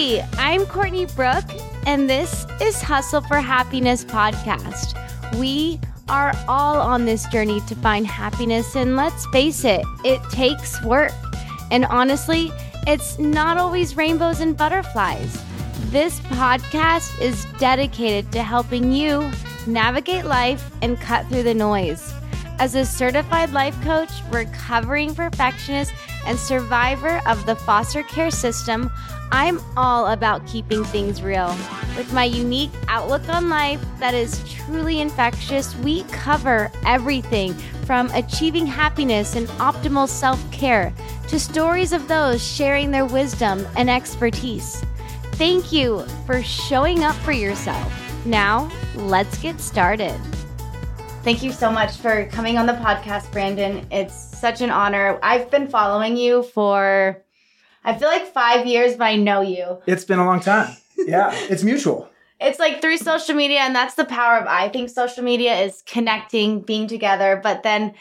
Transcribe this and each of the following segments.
Hey, I'm Courtney Brooke, and this is Hustle for Happiness podcast. We are all on this journey to find happiness, and let's face it, it takes work. And honestly, it's not always rainbows and butterflies. This podcast is dedicated to helping you navigate life and cut through the noise. As a certified life coach, recovering perfectionist, and survivor of the foster care system, I'm all about keeping things real. With my unique outlook on life that is truly infectious, we cover everything from achieving happiness and optimal self care to stories of those sharing their wisdom and expertise. Thank you for showing up for yourself. Now, let's get started. Thank you so much for coming on the podcast, Brandon. It's such an honor. I've been following you for I feel like five years, but I know you. It's been a long time. Yeah, it's mutual. It's like through social media, and that's the power of I think social media is connecting, being together, but then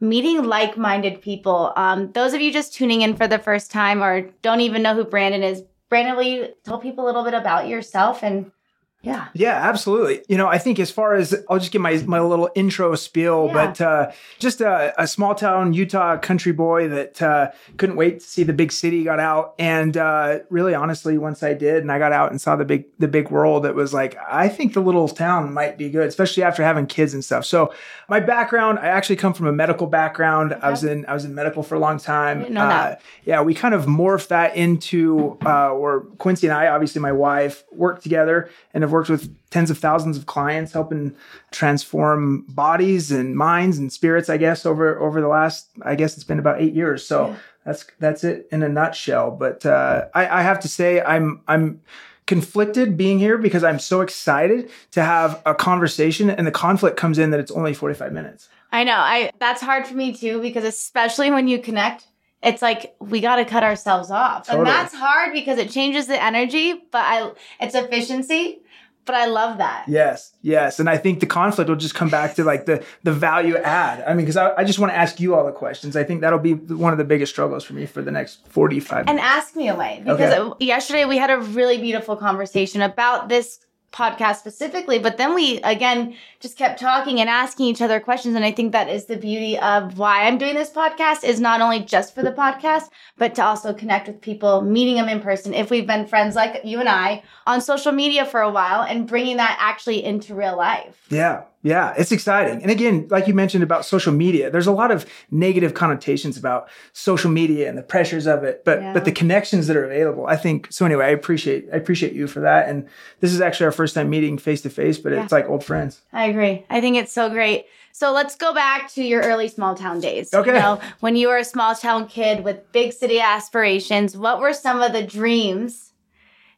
meeting like-minded people. Um, those of you just tuning in for the first time or don't even know who Brandon is, Brandon, will you tell people a little bit about yourself and yeah. Yeah, absolutely. You know, I think as far as I'll just give my my little intro spiel, yeah. but uh, just a, a, small town Utah country boy that uh, couldn't wait to see the big city. Got out, and uh, really, honestly, once I did, and I got out and saw the big the big world, it was like I think the little town might be good, especially after having kids and stuff. So, my background, I actually come from a medical background. Okay. I was in I was in medical for a long time. know that. Uh, yeah, we kind of morphed that into, uh, or Quincy and I, obviously my wife, worked together and I've worked with tens of thousands of clients helping transform bodies and minds and spirits, I guess, over over the last, I guess it's been about eight years. So yeah. that's that's it in a nutshell. But uh, I, I have to say I'm I'm conflicted being here because I'm so excited to have a conversation and the conflict comes in that it's only 45 minutes. I know. I that's hard for me too because especially when you connect it's like we got to cut ourselves off totally. and that's hard because it changes the energy but i it's efficiency but I love that. Yes, yes, and I think the conflict will just come back to like the the value add. I mean, because I, I, just want to ask you all the questions. I think that'll be one of the biggest struggles for me for the next forty five. And ask me away because okay. yesterday we had a really beautiful conversation about this podcast specifically, but then we again just kept talking and asking each other questions. And I think that is the beauty of why I'm doing this podcast is not only just for the podcast, but to also connect with people, meeting them in person. If we've been friends like you and I on social media for a while and bringing that actually into real life. Yeah. Yeah, it's exciting. And again, like you mentioned about social media, there's a lot of negative connotations about social media and the pressures of it, but yeah. but the connections that are available. I think so anyway, I appreciate I appreciate you for that. And this is actually our first time meeting face to face, but yeah. it's like old friends. I agree. I think it's so great. So let's go back to your early small town days. Okay. You know, when you were a small town kid with big city aspirations, what were some of the dreams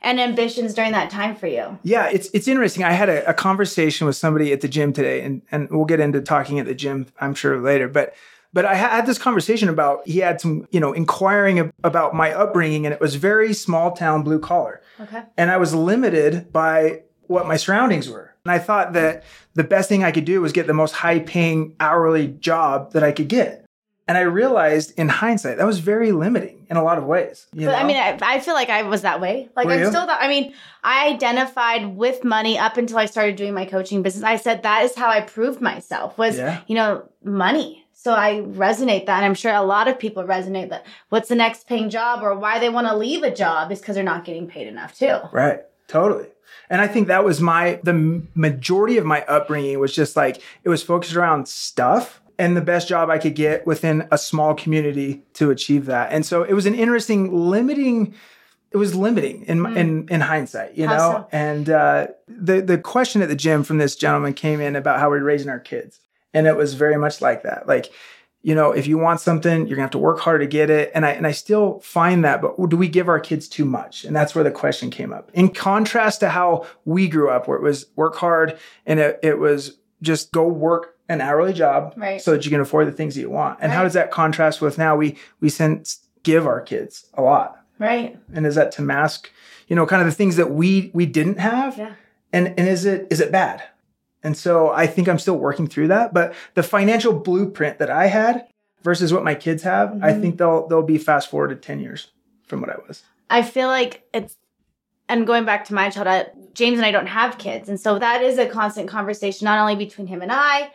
and ambitions during that time for you? Yeah, it's it's interesting. I had a, a, conversation with somebody at the gym today, and and we'll get into talking at the gym, I'm sure later. But but I had this conversation about he had some you know inquiring about my upbringing, and it was very small town blue collar. Okay. And I was limited by what my surroundings were. And I thought that the best thing I could do was get the most high paying hourly job that I could get. And I realized in hindsight, that was very limiting in a lot of ways. but know? I mean, I, I, feel like I was that way. Like Were I'm you? still that. I mean, I identified with money up until I started doing my coaching business. I said that is how I proved myself was, yeah. you know, money. So I resonate that. And I'm sure a lot of people resonate that what's the next paying job or why they want to leave a job is because they're not getting paid enough too. Right. Totally. And I think that was my, the majority of my upbringing was just like, it was focused around stuff and the best job I could get within a small community to achieve that. And so it was an interesting limiting it was limiting in mm. in in hindsight, you how know. So? And uh, the the question at the gym from this gentleman came in about how we're raising our kids, and it was very much like that. Like, you know, if you want something, you're gonna have to work hard to get it. And I and I still find that, but do we give our kids too much? And that's where the question came up. In contrast to how we grew up, where it was work hard and it, it was just go work an hourly job right. so that you can afford the things that you want. And right. how does that contrast with now we we send give our kids a lot. Right. And is that to mask, you know, kind of the things that we we didn't have? Yeah. And and is it is it bad? And so I think I'm still working through that, but the financial blueprint that I had versus what my kids have, mm-hmm. I think they'll they'll be fast forwarded 10 years from what I was. I feel like it's and going back to my childhood, James and I don't have kids. And so that is a constant conversation, not only between him and I,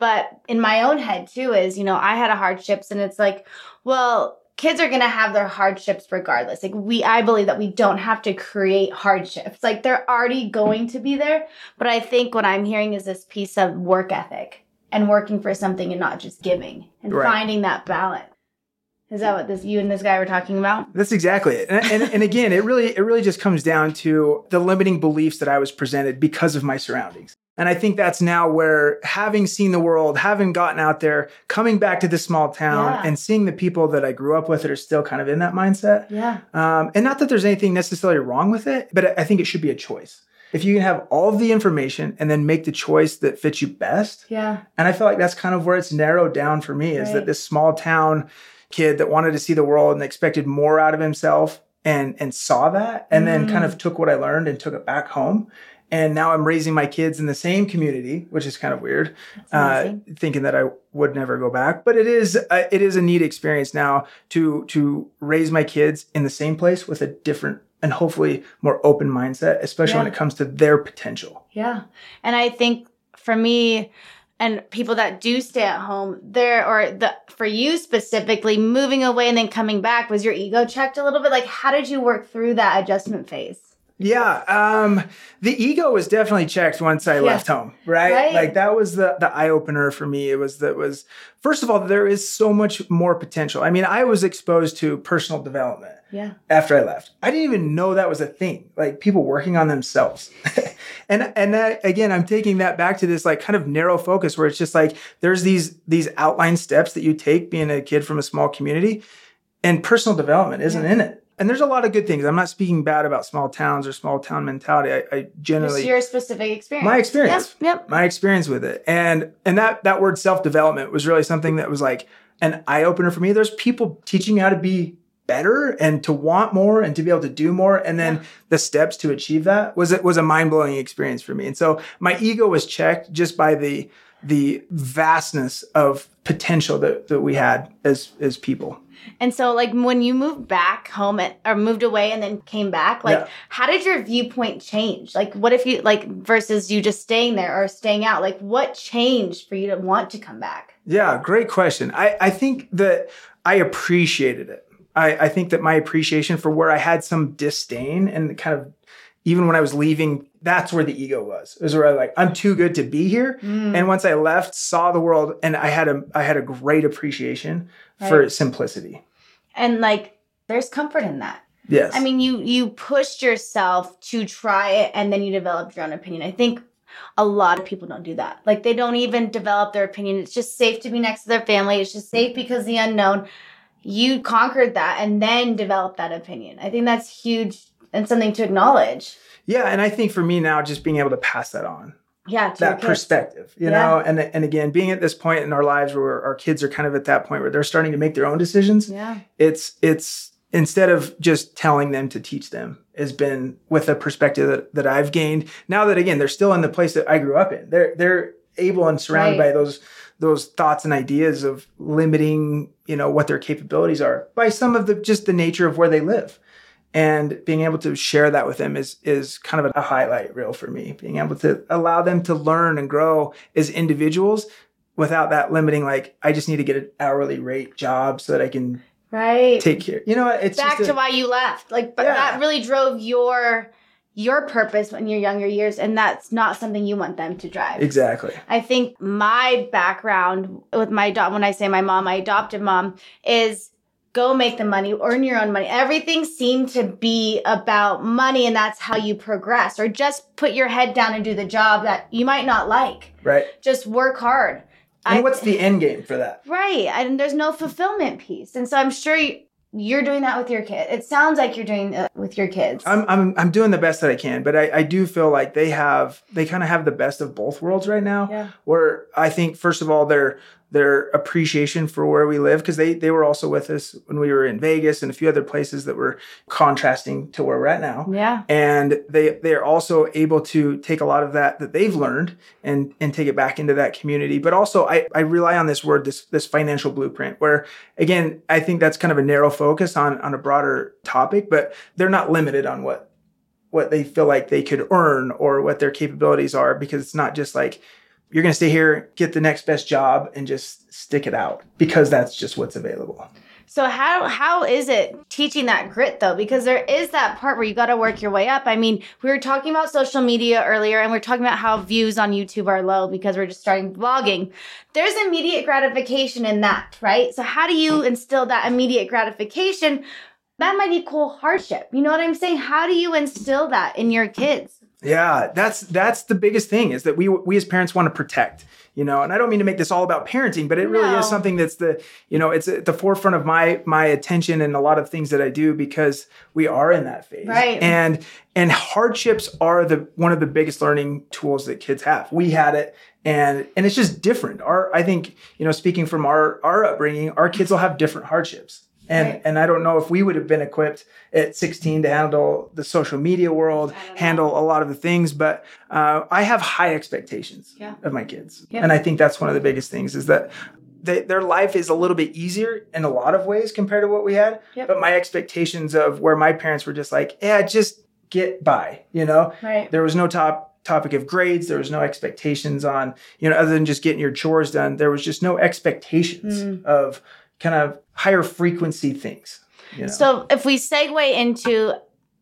but in my own head too, is, you know, I had a hardships and it's like, well, kids are going to have their hardships regardless. Like we, I believe that we don't have to create hardships. Like they're already going to be there. But I think what I'm hearing is this piece of work ethic and working for something and not just giving and Right. finding that balance. Is that what this you and this guy were talking about? That's exactly it. And, and, and again, it really it really just comes down to the limiting beliefs that I was presented because of my surroundings. And I think that's now where having seen the world, having gotten out there, coming back to this small town Yeah. and seeing the people that I grew up with that are still kind of in that mindset. Yeah. Um, and not that there's anything necessarily wrong with it, but I think it should be a choice. If you can have all of the information and then make the choice that fits you best, Yeah. and I feel like that's kind of where it's narrowed down for me is that this small town kid that wanted to see the world and expected more out of himself and and saw that and then kind Mm. of took what I learned and took it back home. And now I'm raising my kids in the same community, which is kind of weird, uh, thinking that I would never go back. But it is uh, it is a neat experience now to to raise my kids in the same place with a different and hopefully more open mindset, especially when it comes to their potential. Yeah. And I think for me and people that do stay at home, there or the for you specifically, moving away and then coming back, was your ego checked a little bit? Like how did you work through that adjustment phase? Yeah, um, the ego was definitely checked once I Yeah. left home, right? Right. Like that was the the eye opener for me. It was that was first of all there is so much more potential. I mean, I was exposed to personal development Yeah. after I left. I didn't even know that was a thing. Like people working on themselves. and and that, again, I'm taking that back to this like kind of narrow focus where it's just like there's these these outline steps that you take being a kid from a small community and personal development isn't Yeah. in it. And there's a lot of good things. I'm not speaking bad about small towns or small town mentality. I, I generally your specific experience. my experience Yep. Yep. my experience with it and and that that word self-development was really something that was like an eye-opener for me there's people teaching you how to be better and to want more and to be able to do more and then Yeah. the steps to achieve that was it was a mind-blowing experience for me and so my ego was checked just by the the vastness of potential that, that we had as as people And so, like, when you moved back home at, or moved away and then came back, like, Yeah. how did your viewpoint change? Like, what if you, like, versus you just staying there or staying out? Like, what changed for you to want to come back? Yeah, great question. I, I think that I appreciated it. I, I think that my appreciation for where I had some disdain and kind of even when I was leaving, that's where the ego was. It was where I was like, I'm too good to be here. Mm. And once I left, saw the world and I had a I had a great appreciation for simplicity. And, like, there's comfort in that. Yes. I mean, you you pushed yourself to try it and then you developed your own opinion. I think a lot of people don't do that. Like they don't even develop their opinion. It's just safe to be next to their family. It's just safe because the unknown. You conquered that and then developed that opinion. I think that's huge and something to acknowledge. yeah, and I think for me now, just being able to pass that on. Yeah, to that perspective, you know, and and again, being at this point in our lives where our kids are kind of at that point where they're starting to make their own decisions. Yeah. it's it's instead of just telling them to teach them has been with a perspective that, that I've gained now that again they're still in the place that I grew up in they're they're able and surrounded Right. by those those thoughts and ideas of limiting you know what their capabilities are by some of the just the nature of where they live and being able to share that with them is is kind of a highlight reel for me being able to allow them to learn and grow as individuals without that limiting like i just need to get an hourly rate job so that i can Right. take care. You know, what? it's Back just to why you left. Like but Yeah. that really drove your your purpose in your younger years and that's not something you want them to drive. exactly. I think my background with my adopt when I say my mom, my adoptive mom, is go make the money, earn your own money. Everything seemed to be about money, and that's how you progress. Or just put your head down and do the job that you might not like. Right. Just work hard. And what's the end game for that? right? And there's no fulfillment piece, and so I'm sure you, you're doing that with your kid. It sounds like you're doing it with your kids. I'm I'm I'm doing the best that I can, but I, I do feel like they have they kind of have the best of both worlds right now. yeah. Where I think first of all their their appreciation for where we live because they they were also with us when we were in Vegas and a few other places that were contrasting to where we're at now. Yeah. and they they are also able to take a lot of that that they've learned and and take it back into that community but also i i rely on this word this this financial blueprint where again i think that's kind of a narrow focus on on a broader topic but they're not limited on what what they feel like they could earn or what their capabilities are because it's not just like you're going to stay here, get the next best job and just stick it out because that's just what's available. So how how is it teaching that grit though? Because there is that part where you got to work your way up. I mean, we were talking about social media earlier, and we are talking about how views on YouTube are low because we're just starting vlogging. There's immediate gratification in that, right? So how do you instill that immediate gratification? That might equal hardship. You know what I'm saying? How do you instill that in your kids? Yeah, that's that's the biggest thing is that we we as parents want to protect you know and i don't mean to make this all about parenting but it really no. is something that's the you know it's at the forefront of my my attention and a lot of things that i do because we are in that phase. Right. And and hardships are the one of the biggest learning tools that kids have. We had it and and it's just different. Our i think you know speaking from our our upbringing our kids will have different hardships and right. and I don't know if we would have been equipped at 16 to handle the social media world, handle a lot of the things. But uh, I have high expectations yeah. of my kids, yeah. and I think that's one of the biggest things is that. They, their life is a little bit easier in a lot of ways compared to what we had. Yep. But my expectations of where my parents were just like, yeah, just get by, you know? Right. There was no top topic of grades. There was no expectations on, you know, other than just getting your chores done. There was just no expectations mm. of kind of higher frequency things. You know? So if we segue into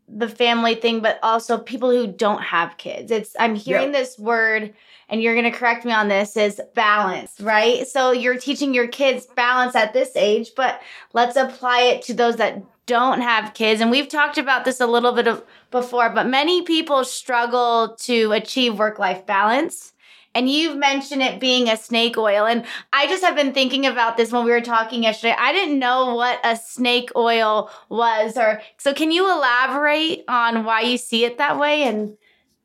the family thing, but also people who don't have kids, it's I'm hearing yeah. this word, and you're gonna correct me on this, is balance, right? So you're teaching your kids balance at this age, but let's apply it to those that don't have kids. And we've talked about this a little bit of before, but many people struggle to achieve work-life balance and you've mentioned it being a snake oil. And I just have been thinking about this when we were talking yesterday. I didn't know what a snake oil was or so can you elaborate on why you see it that way and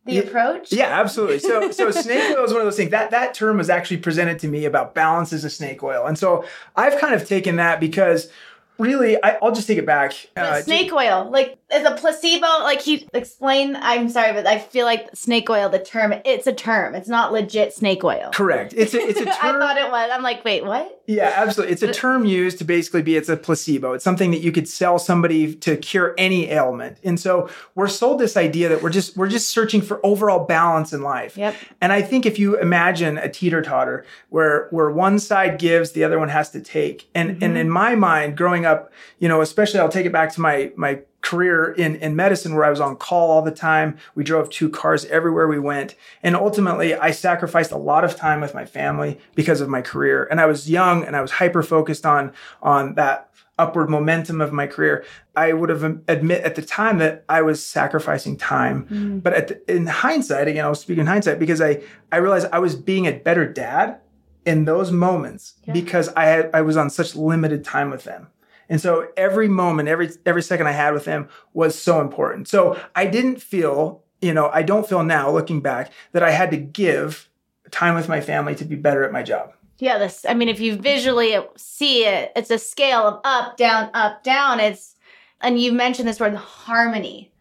the yeah, approach? Yeah, absolutely. So so snake oil is one of those things. That that term was actually presented to me about balances of snake oil. And so I've kind of taken that because really I, will just take it back uh, snake oil like is a placebo like he explained i'm sorry but i feel like snake oil the term it's a term. It's not legit snake oil. Correct. It's a it's a term i thought it was. I'm like wait what? Yeah absolutely. It's a term used to basically be it's a placebo. It's something that you could sell somebody to cure any ailment. And so we're sold this idea that we're just we're just searching for overall balance in life. Yep. And i think if you imagine a teeter-totter where where one side gives the other one has to take. And mm-hmm. and in my mind growing up you know especially i'll take it back to my my career in, in medicine where I was on call all the time. We drove two cars everywhere we went. And ultimately, I sacrificed a lot of time with my family because of my career. And I was young and I was hyper focused on, on that upward momentum of my career. I would have admit at the time that I was sacrificing time. Mm. But the, in hindsight, again, I'll speak in hindsight because I, I realized I was being a better dad in those moments yeah. because I had, I was on such limited time with them. And so every moment, every every second I had with him was so important. So I didn't feel, you know, I don't feel now looking back that I had to give time with my family to be better at my job. Yeah, this I mean if you visually see it, it's a scale of up, down, up, down. It's and you mentioned this word harmony.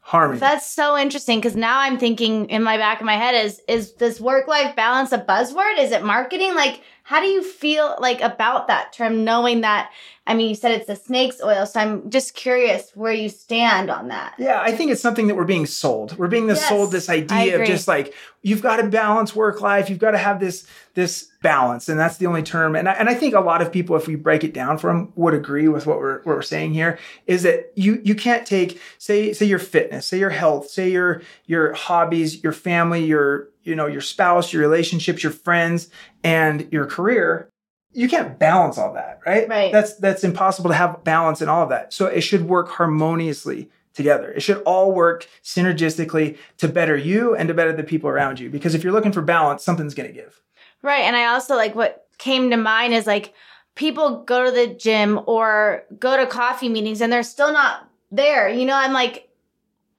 Harmony. That's so interesting because now I'm thinking in my back of my head is is this work life balance a buzzword? Is it marketing? Like how do you feel like about that term knowing that I mean, you said it's a snake's oil, so I'm just curious where you stand on that. Yeah, I think it's something that we're being sold. We're being yes, sold this idea of just like you've got to balance work life, you've got to have this this balance, and that's the only term. And I, and I think a lot of people, if we break it down for them, would agree with what we're what we're saying here. Is that you you can't take say say your fitness, say your health, say your your hobbies, your family, your you know your spouse, your relationships, your friends, and your career you can't balance all that, right? Right. That's that's impossible to have balance in all of that. So it should work harmoniously together. It should all work synergistically to better you and to better the people around you. Because if you're looking for balance, something's going to give. Right. And I also like what came to mind is like people go to the gym or go to coffee meetings and they're still not there. You know, I'm like,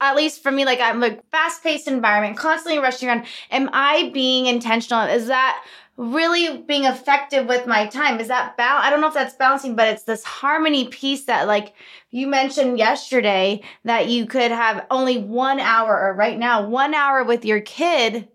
at least for me, like I'm a fast paced environment, constantly rushing around. Am I being intentional? Is that really being effective with my time. Is that balance? I don't know if that's balancing, but it's this harmony piece that, like you mentioned yesterday, that you could have only one hour, or right now, one hour with your kid.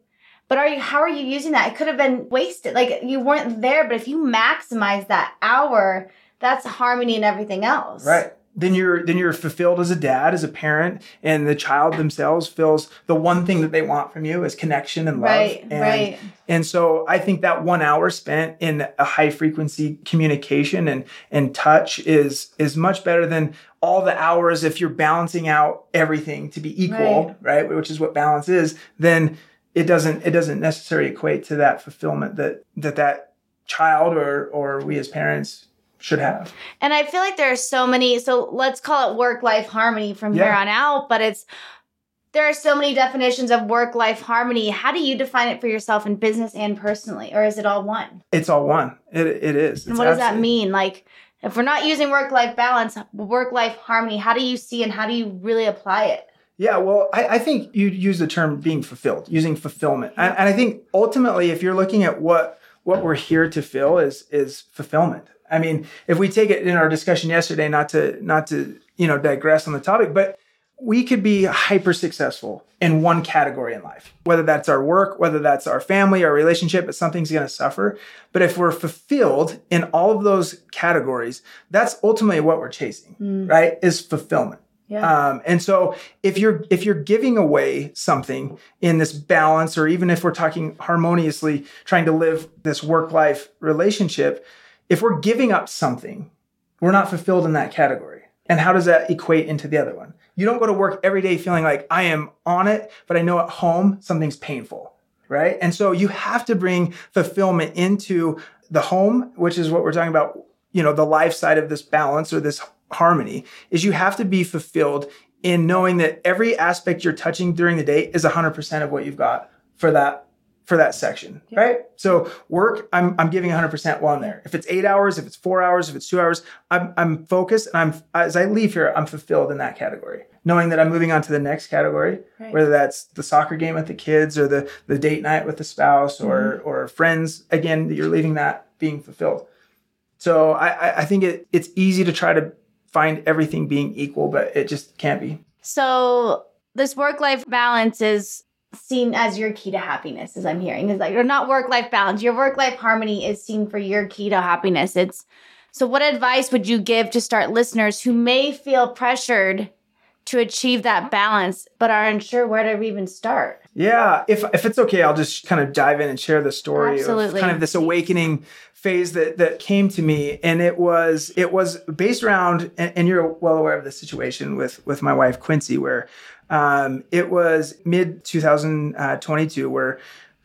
But are you? How are you using that? It could have been wasted. Like you weren't there. But if you maximize that hour, that's harmony and everything else. Right. Then you're then you're fulfilled as a dad, as a parent, and the child themselves feels the one thing that they want from you is connection and love. Right, and, right. And so I think that one hour spent in a high frequency communication and and touch is is much better than all the hours if you're balancing out everything to be equal, right? right? Which is what balance is, then it doesn't it doesn't necessarily equate to that fulfillment that that that child or or we as parents should have. And I feel like there are so many, so let's call it work life harmony from yeah. here on out, but it's, there are so many definitions of work life harmony. How do you define it for yourself in business and personally? Or is it all one? It's all one. It, it is. And what does that mean? Like, if we're not using work life balance, work life harmony, how do you see and how do you really apply it? Yeah, well, I, I think you use the term being fulfilled, using fulfillment. And, and I think ultimately, if you're looking at what what we're here to fill is is fulfillment. I mean, if we take it in our discussion yesterday, not to not to you know digress on the topic, but we could be hyper successful in one category in life, whether that's our work, whether that's our family, our relationship, but something's going to suffer. But if we're fulfilled in all of those categories, that's ultimately what we're chasing, mm. right? Is fulfillment. Yeah. Um, and so if you're if you're giving away something in this balance, or even if we're talking harmoniously, trying to live this work life relationship, if we're giving up something, we're not fulfilled in that category. And how does that equate into the other one? You don't go to work every day feeling like I am on it, but I know at home something's painful, right? And so you have to bring fulfillment into the home, which is what we're talking about, you know, the life side of this balance or this harmony, is you have to be fulfilled in knowing that every aspect you're touching during the day is 100% of what you've got for that for that section, yeah. right? So work, I'm, I'm giving 100% while I'm there. If it's eight hours, if it's four hours, if it's two hours, I'm, I'm focused and I'm, as I leave here, I'm fulfilled in that category, knowing that I'm moving on to the next category, right. whether that's the soccer game with the kids or the, the date night with the spouse or, mm-hmm. or friends, again, that you're leaving that being fulfilled. So I, I think it, it's easy to try to find everything being equal, but it just can't be. So this work life balance is seen as your key to happiness as i'm hearing is like you're not work life balance your work life harmony is seen for your key to happiness it's so what advice would you give to start listeners who may feel pressured to achieve that balance but are unsure where to even start yeah if if it's okay i'll just kind of dive in and share the story Absolutely. of kind of this awakening phase that that came to me and it was it was based around and, and you're well aware of the situation with with my wife quincy where um, it was mid 2022 where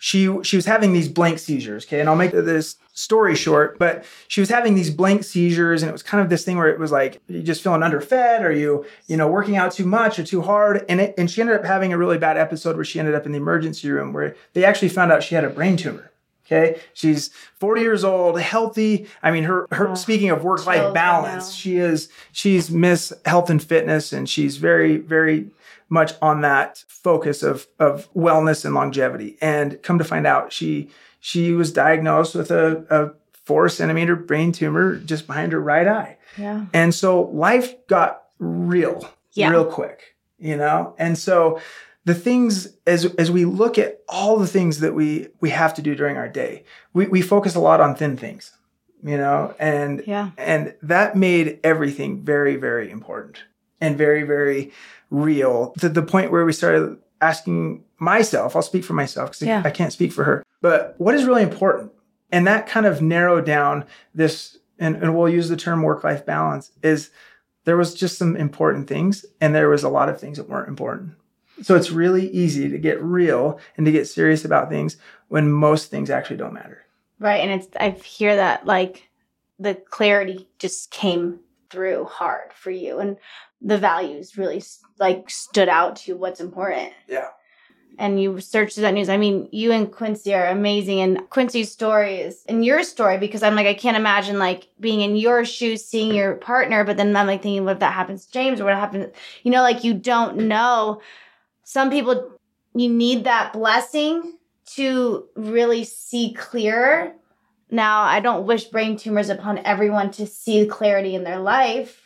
she she was having these blank seizures. Okay, and I'll make this story short, but she was having these blank seizures, and it was kind of this thing where it was like you just feeling underfed, or you you know working out too much or too hard, and it and she ended up having a really bad episode where she ended up in the emergency room where they actually found out she had a brain tumor. Okay. She's 40 years old, healthy. I mean, her, her oh, speaking of work life balance, she is, she's Miss Health and Fitness and she's very, very much on that focus of of wellness and longevity. And come to find out, she she was diagnosed with a, a four centimeter brain tumor just behind her right eye. Yeah. And so life got real, yeah. real quick, you know? And so the things as as we look at all the things that we we have to do during our day, we, we focus a lot on thin things, you know, and yeah. and that made everything very, very important and very, very real to the point where we started asking myself, I'll speak for myself because yeah. I can't speak for her, but what is really important? And that kind of narrowed down this, and, and we'll use the term work life balance, is there was just some important things and there was a lot of things that weren't important. So it's really easy to get real and to get serious about things when most things actually don't matter. Right. And it's, I hear that like the clarity just came through hard for you. And the values really like stood out to what's important. Yeah. And you searched that news. I mean, you and Quincy are amazing. And Quincy's story is in your story because I'm like, I can't imagine like being in your shoes, seeing your partner, but then I'm like thinking, what if that happens to James or what happens? You know, like you don't know. Some people, you need that blessing to really see clearer. Now, I don't wish brain tumors upon everyone to see clarity in their life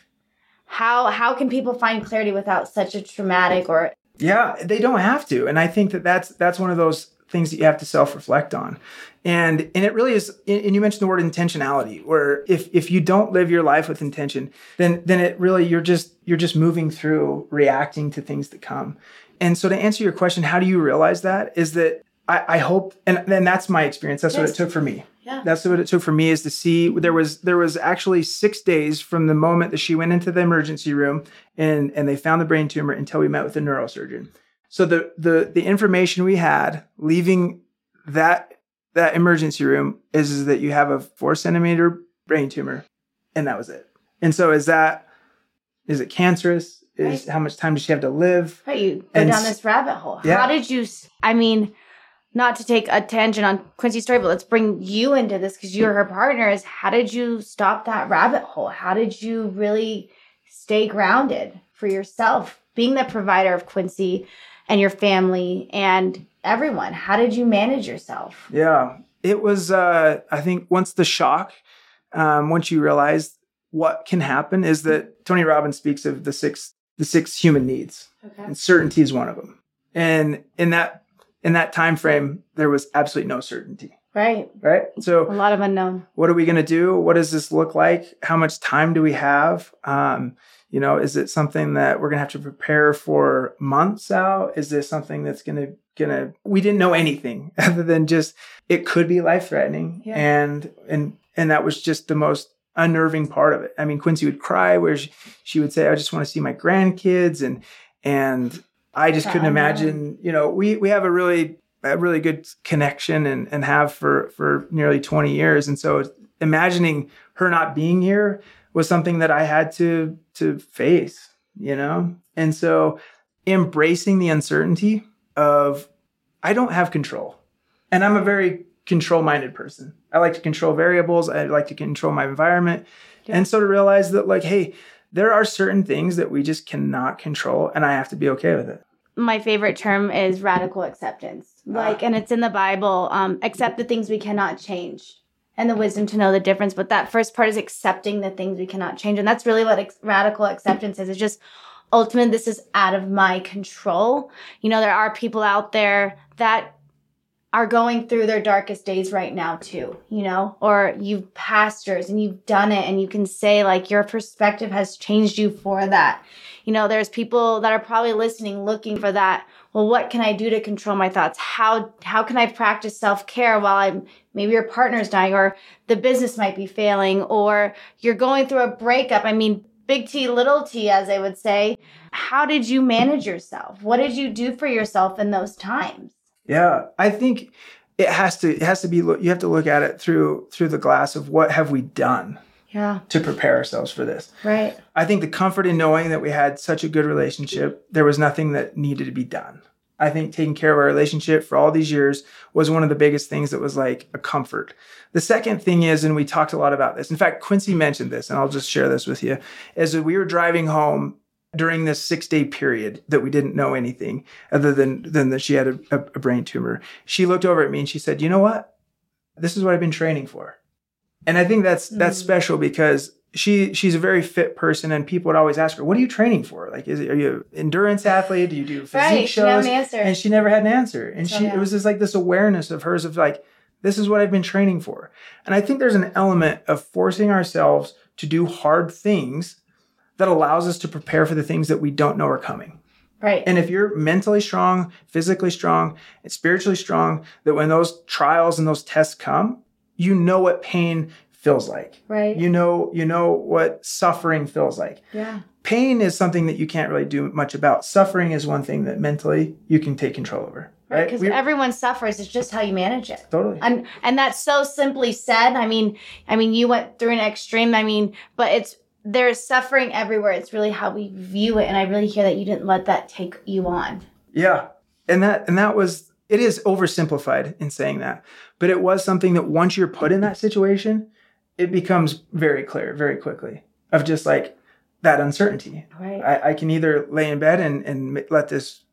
how how can people find clarity without such a traumatic or yeah they don't have to and i think that that's that's one of those things that you have to self-reflect on. And and it really is and you mentioned the word intentionality where if if you don't live your life with intention, then then it really you're just you're just moving through reacting to things that come. And so to answer your question, how do you realize that? Is that I, I hope and then that's my experience. That's yes. what it took for me. Yeah. That's what it took for me is to see there was there was actually six days from the moment that she went into the emergency room and and they found the brain tumor until we met with the neurosurgeon. So the the the information we had leaving that that emergency room is, is that you have a four centimeter brain tumor, and that was it. And so is that is it cancerous? Is right. how much time does she have to live? Right, you go and down this rabbit hole. Yeah. How did you? I mean, not to take a tangent on Quincy's story, but let's bring you into this because you're her partner. Is how did you stop that rabbit hole? How did you really stay grounded for yourself, being the provider of Quincy and your family and everyone? How did you manage yourself? Yeah, it was. Uh, I think once the shock, um, once you realize what can happen, is that Tony Robbins speaks of the six the six human needs, okay. and certainty is one of them. And in that in that time frame, there was absolutely no certainty. Right. Right. So a lot of unknown. What are we going to do? What does this look like? How much time do we have? Um, you know, is it something that we're going to have to prepare for months out? Is this something that's going to gonna? We didn't know anything other than just it could be life threatening, yeah. and and and that was just the most unnerving part of it. I mean, Quincy would cry where she, she would say, "I just want to see my grandkids," and and I just couldn't imagine. You know, we we have a really a really good connection and and have for for nearly 20 years, and so imagining her not being here was something that I had to to face. You know, and so embracing the uncertainty of I don't have control, and I'm a very control minded person. I like to control variables. I like to control my environment, yeah. and so to realize that like, hey there are certain things that we just cannot control and I have to be okay with it my favorite term is radical acceptance. Like, and it's in the Bible. Um, accept the things we cannot change, and the wisdom to know the difference. But that first part is accepting the things we cannot change, and that's really what ex- radical acceptance is. It's just ultimately this is out of my control. You know, there are people out there that are going through their darkest days right now too, you know, or you've pastors and you've done it and you can say like your perspective has changed you for that. You know, there's people that are probably listening looking for that. Well, what can I do to control my thoughts? How how can I practice self-care while I'm maybe your partner's dying or the business might be failing or you're going through a breakup. I mean, big T, little t, as I would say. How did you manage yourself? What did you do for yourself in those times? Yeah, I think it has to it has to be you have to look at it through through the glass of what have we done yeah. to prepare ourselves for this. Right. I think the comfort in knowing that we had such a good relationship there was nothing that needed to be done. I think taking care of our relationship for all these years was one of the biggest things that was like a comfort. The second thing is and we talked a lot about this in fact quincy mentioned this and i'll just share this with you is that we were driving home during this six day period that we didn't know anything other than than that she had a, a, brain tumor. She looked over at me and she said you know what? This is what i've been training for. And i think that's mm. that's special because she she's a very fit person and people would always ask her what are you training for? Like is it, are you an endurance athlete? Do you do physique right, shows? she and she never had an answer. And so, she yeah. it was just like this awareness of hers of like this is what i've been training for. And i think there's an element of forcing ourselves to do hard things that allows us to prepare for the things that we don't know are coming. Right. And if you're mentally strong, physically strong, and spiritually strong, that when those trials and those tests come, you know what pain feels like. Right. You know, you know what suffering feels like. Yeah. Pain is something that you can't really do much about. Suffering is one thing that mentally you can take control over. Right. Because right? everyone suffers. It's just how you manage it. Totally. And and that's so simply said. I mean, I mean, you went through an extreme. I mean, but it's there's suffering everywhere. It's really how we view it. And I really hear that you didn't let that take you on. Yeah. And that and that was it is oversimplified in saying that. But it was something that once you're put in that situation, it becomes very clear very quickly of just like that uncertainty. Right. I, I can either lay in bed and, and let this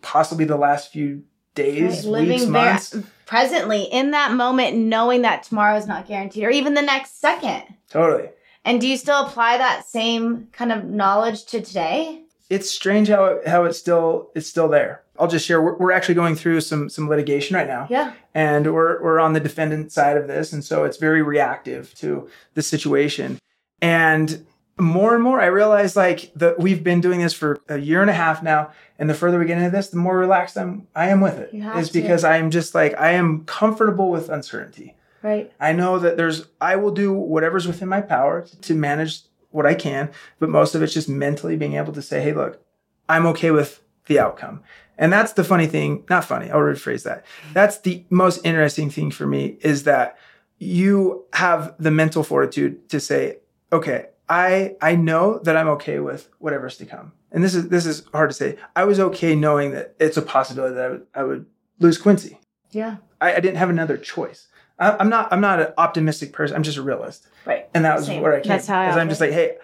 possibly the last few days, right. weeks, Living months. presently in that moment, knowing that tomorrow is not guaranteed or even the next second. Totally. And do you still apply that same kind of knowledge to today? It's strange how it, how it's still it's still there. I'll just share. We're, we're actually going through some some litigation right now, Yeah. and we're we're on the defendant side of this, and so it's very reactive to the situation. And more and more, I realize like that we've been doing this for a year and a half now, and the further we get into this, the more relaxed I'm I am with it. Is because I am just like I am comfortable with uncertainty. Right. I know that there's I will do whatever's within my power to manage what I can, but most of it's just mentally being able to say, "Hey, look, I'm okay with the outcome." And that's the funny thing, not funny, I'll rephrase that. That's the most interesting thing for me is that you have the mental fortitude to say, "Okay, I I know that I'm okay with whatever's to come." And this is this is hard to say. I was okay knowing that it's a possibility that I would, I would lose Quincy. Yeah. I, I didn't have another choice. I'm not. I'm not an optimistic person. I'm just a realist, Right. and that was Same. where I came. That's how I Because I'm just like, hey,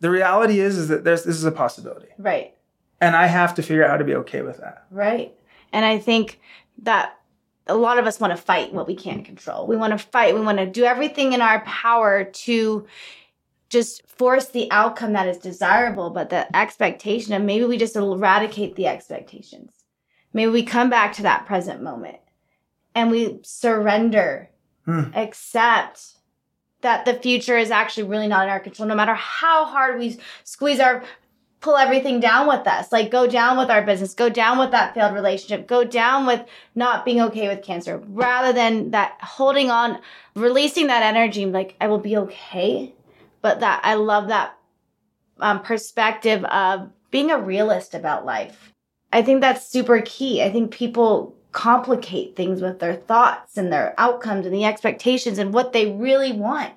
the reality is, is that there's this is a possibility, Right. and I have to figure out how to be okay with that. Right. And I think that a lot of us want to fight what we can't control. We want to fight. We want to do everything in our power to just force the outcome that is desirable, but the expectation of maybe we just eradicate the expectations. Maybe we come back to that present moment and we surrender, Hmm. accept that the future is actually really not in our control, no matter how hard we squeeze our pull everything down with us. Like go down with our business, go down with that failed relationship, go down with not being okay with cancer, rather than that holding on, releasing that energy, like I will be okay. But that I love that um, perspective of being a realist about life. I think that's super key. I think people complicate things with their thoughts and their outcomes and the expectations and what they really want.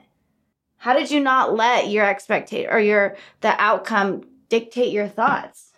How did you not let your expectation or your the outcome dictate your thoughts?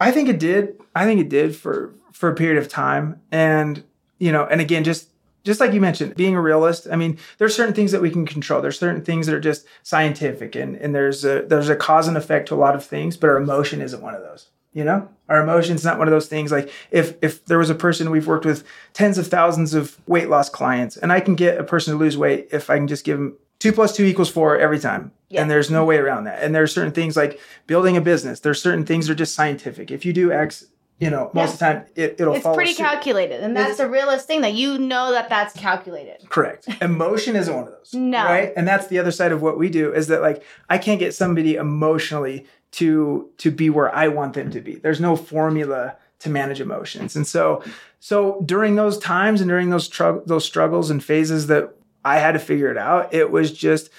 I think it did. I think it did for for a period of time, and you know, and again, just just like you mentioned, being a realist. I mean, there's certain things that we can control. There's certain things that are just scientific, and and there's a there's a cause and effect to a lot of things, but our emotion isn't one of those. You know, our emotion's not one of those things. Like if if there was a person we've worked with tens of thousands of weight loss clients, and I can get a person to lose weight if I can just give them two plus two equals four every time. Yeah. And there's no way around that. And there's certain things like building a business. There's certain things that are just scientific. If you do X, you know, most Yeah. of the time it, it'll fall. It's pretty suit. calculated, and that's the realest thing that you know that that's calculated. Correct. Emotion isn't one of those. No. Right. And that's the other side of what we do is that like I can't get somebody emotionally to to be where I want them to be. There's no formula to manage emotions. And so so during those times and during those tr- those struggles and phases that I had to figure it out, it was just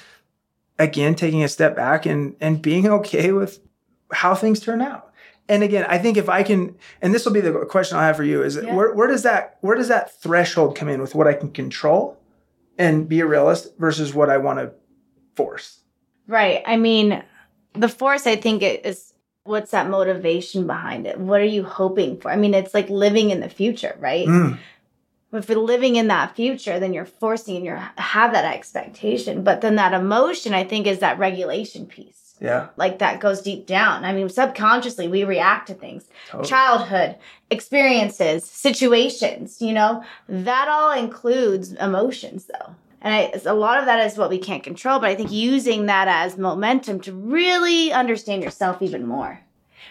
again taking a step back and and being okay with how things turn out. And again, I think if I can, and this will be the question I'll have for you: is Yeah. where where does that where does that threshold come in with what I can control and be a realist versus what I want to force? Right. I mean, the force, I think, it is what's that motivation behind it? What are you hoping for? I mean, it's like living in the future, right? Mm, If you're living in that future, then you're forcing and you have that expectation. But then that emotion, I think, is that regulation piece. yeah, Like that goes deep down. I mean, subconsciously, we react to things. totally. childhood experiences situations you know that all includes emotions though and I, a lot of that is what we can't control but i think using that as momentum to really understand yourself even more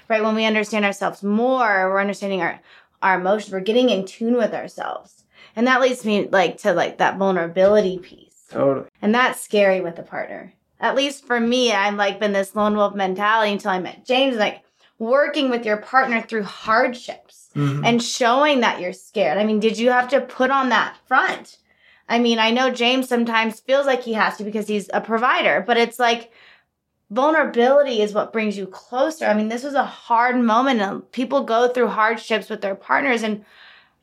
right when we understand ourselves more we're understanding our our emotions we're getting in tune with ourselves and that leads me like to like that vulnerability piece totally. and that's scary with a partner. At least for me, I'm like been this lone wolf mentality until I met James. Like working with your partner through hardships Mhm. and showing that you're scared. I mean, did you have to put on that front? I mean, I know James sometimes feels like he has to because he's a provider, but it's like vulnerability is what brings you closer. I mean, this was a hard moment. and People go through hardships with their partners, and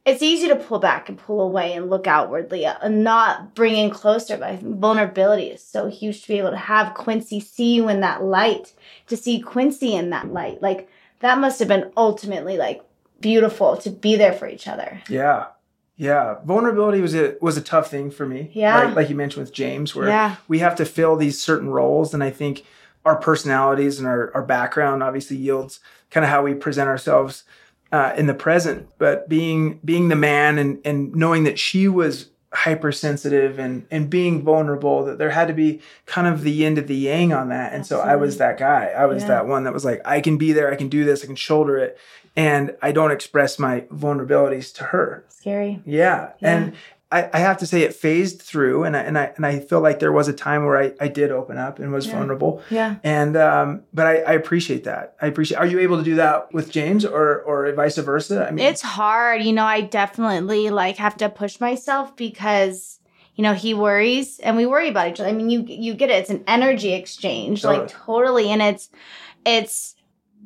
it's easy to pull back and pull away and look outwardly and not bring in closer. But vulnerability is so huge to be able to have Quincy see you in that light, to see Quincy in that light. Like that must have been ultimately like beautiful to be there for each other. Yeah, yeah. Vulnerability was a was a tough thing for me. Yeah. like, like you mentioned with James, where Yeah. we have to fill these certain roles, and I think our personalities and our, our background obviously yields kind of how we present ourselves uh, in the present. But being being the man and and knowing that she was hypersensitive and and being vulnerable that there had to be kind of the yin to the yang on that and so i was that guy i was Yeah. that one that was like i can be there i can do this i can shoulder it and i don't express my vulnerabilities to her Scary. yeah. Yeah. And I, I have to say it phased through and I and I and I feel like there was a time where I, I did open up and was Yeah. vulnerable. Yeah. And um but I, I appreciate that. I appreciate are you able to do that with James or or vice versa? I mean It's hard. You know, I definitely like have to push myself because you know, he worries and we worry about each other. I mean, you you get it. It's an energy exchange. Like Totally. totally and it's it's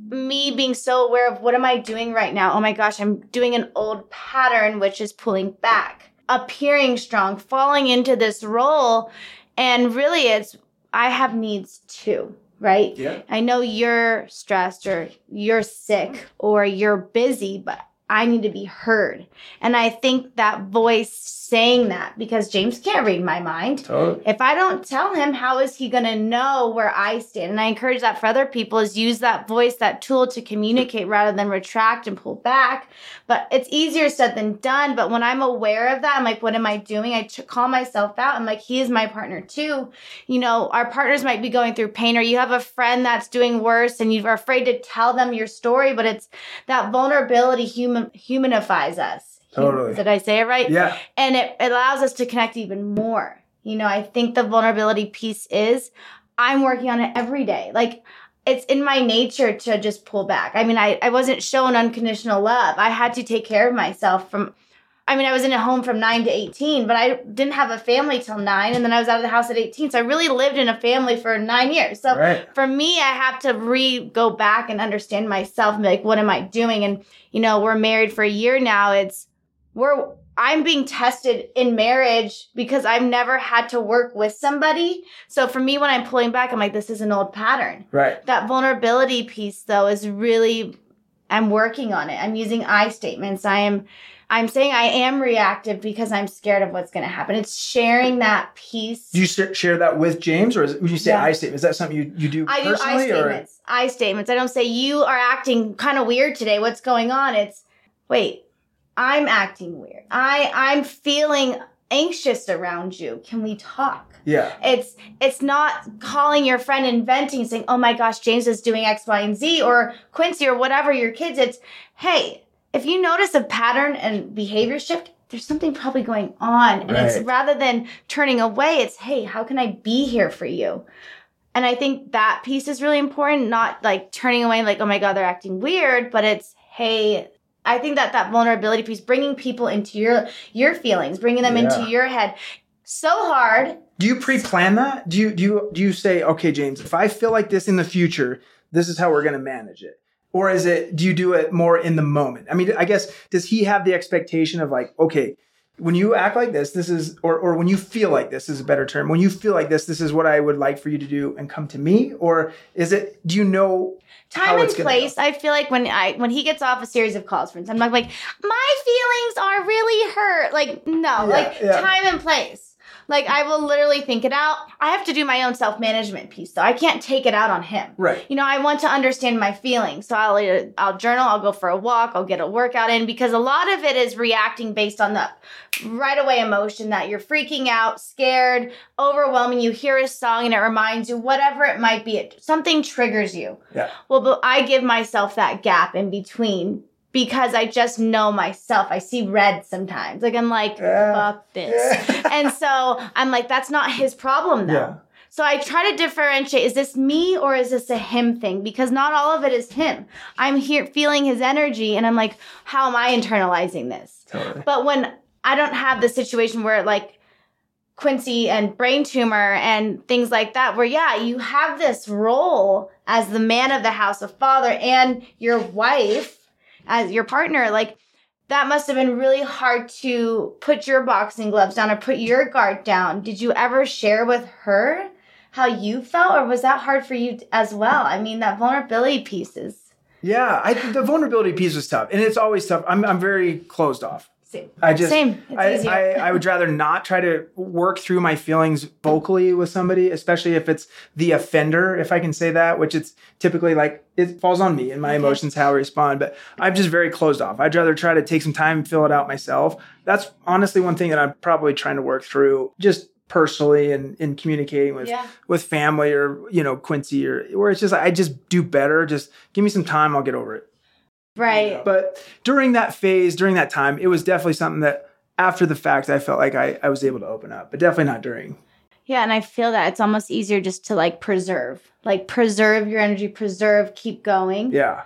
me being so aware of what am I doing right now? Oh my gosh, I'm doing an old pattern which is pulling back, appearing strong, falling into this role and really it's I have needs too, right? Yeah. I know you're stressed or you're sick or you're busy, but I need to be heard. And I think that voice saying that because James can't read my mind. Totally. If I don't tell him, how is he going to know where I stand? And I encourage that for other people is use that voice, that tool to communicate rather than retract and pull back. But it's easier said than done. But when I'm aware of that, I'm like, what am I doing? I ch- call myself out. I'm like, he is my partner too. You know, our partners might be going through pain or you have a friend that's doing worse and you're afraid to tell them your story, but it's that vulnerability human humanifies us. Totally. Did I say it right? Yeah. and it allows us to connect even more. You know, I think the vulnerability piece is I'm working on it every day. Like it's in my nature to just pull back. I mean, I, I wasn't shown unconditional love. I had to take care of myself from I mean, I was in a home from 9 to 18, but I didn't have a family till 9 and then I was out of the house at 18. So I really lived in a family for 9 years. So Right. for me, I have to re go back and understand myself and be like, what am I doing? And you know, we're married for a year now. It's we're I'm being tested in marriage because I've never had to work with somebody. So for me, when I'm pulling back, I'm like, this is an old pattern. Right. That vulnerability piece, though, is really I'm working on it. I'm using I statements. I am I'm saying I am reactive because I'm scared of what's going to happen. It's sharing that piece. Do you share that with James or is you say Yeah. I statement? Is that something you, you do I do I personally or statements. I statements. I don't say you are acting kind of weird today. What's going on? It's wait, I'm acting weird. I I'm feeling anxious around you. Can we talk? yeah. It's it's not calling your friend and venting saying, "Oh my gosh, James is doing X, Y, and Z," or Quincy or whatever your kids. It's, "Hey, if you notice a pattern and behavior shift, there's something probably going on." And it's rather than turning away, it's, "Hey, how can I be here for you?" And I think that piece is really important, not like turning away like, "Oh my god, they're acting weird," but it's, "Hey, I think that that vulnerability piece, bringing people into your your feelings, bringing them into your head, so hard. Do you pre-plan that? Do you do you do you say, okay, James, if I feel like this in the future, this is how we're going to manage it? Or is it do you do it more in the moment? I mean, I guess does he have the expectation of like, okay, when you act like this, this is or or when you feel like this is a better term. When you feel like this, this is what I would like for you to do and come to me? Or is it do you know time and place. I feel like when I when he gets off a series of calls, for instance, I'm not like my feelings are really hurt. Like no, like yeah. time and place. Like I will literally think it out. I have to do my own self management piece, though. I can't take it out on him. Right. You know, I want to understand my feelings, so I'll either, I'll journal, I'll go for a walk, I'll get a workout in because a lot of it is reacting based on the right away emotion that you're freaking out, scared, overwhelming. You hear a song and it reminds you, whatever it might be, it, something triggers you. Yeah. Well, but I give myself that gap in between because I just know myself. I see red sometimes. Like I'm like, Yeah. fuck this. and so I'm like, that's not his problem though. Yeah. So I try to differentiate is this me or is this a him thing? Because not all of it is him. I'm here feeling his energy and I'm like, how am I internalizing this? Totally. But when I don't have the situation where like Quincy and brain tumor and things like that, where yeah, you have this role as the man of the house, a father, and your wife as your partner, like that must have been really hard to put your boxing gloves down or put your guard down. Did you ever share with her how you felt, or was that hard for you as well? I mean, that vulnerability piece is Yeah, I the vulnerability piece was tough, and it's always tough. I'm I'm very closed off. Same. I just Same. It's I, easier. I, I would rather not try to work through my feelings vocally with somebody, especially if it's the offender, if I can say that, which it's typically like it falls on me and my Okay. emotions, how I respond. But I'm just very closed off. I'd rather try to take some time and fill it out myself. That's honestly one thing that I'm probably trying to work through just personally and in communicating with Yeah. with family or you know Quincy or where it's just I just do better. Just give me some time, I'll get over it. Right. But during that phase, during that time, it was definitely something that after the fact, I felt like I, I was able to open up, but definitely not during. Yeah, and I feel that it's almost easier just to like preserve, like preserve your energy, preserve, keep going. Yeah.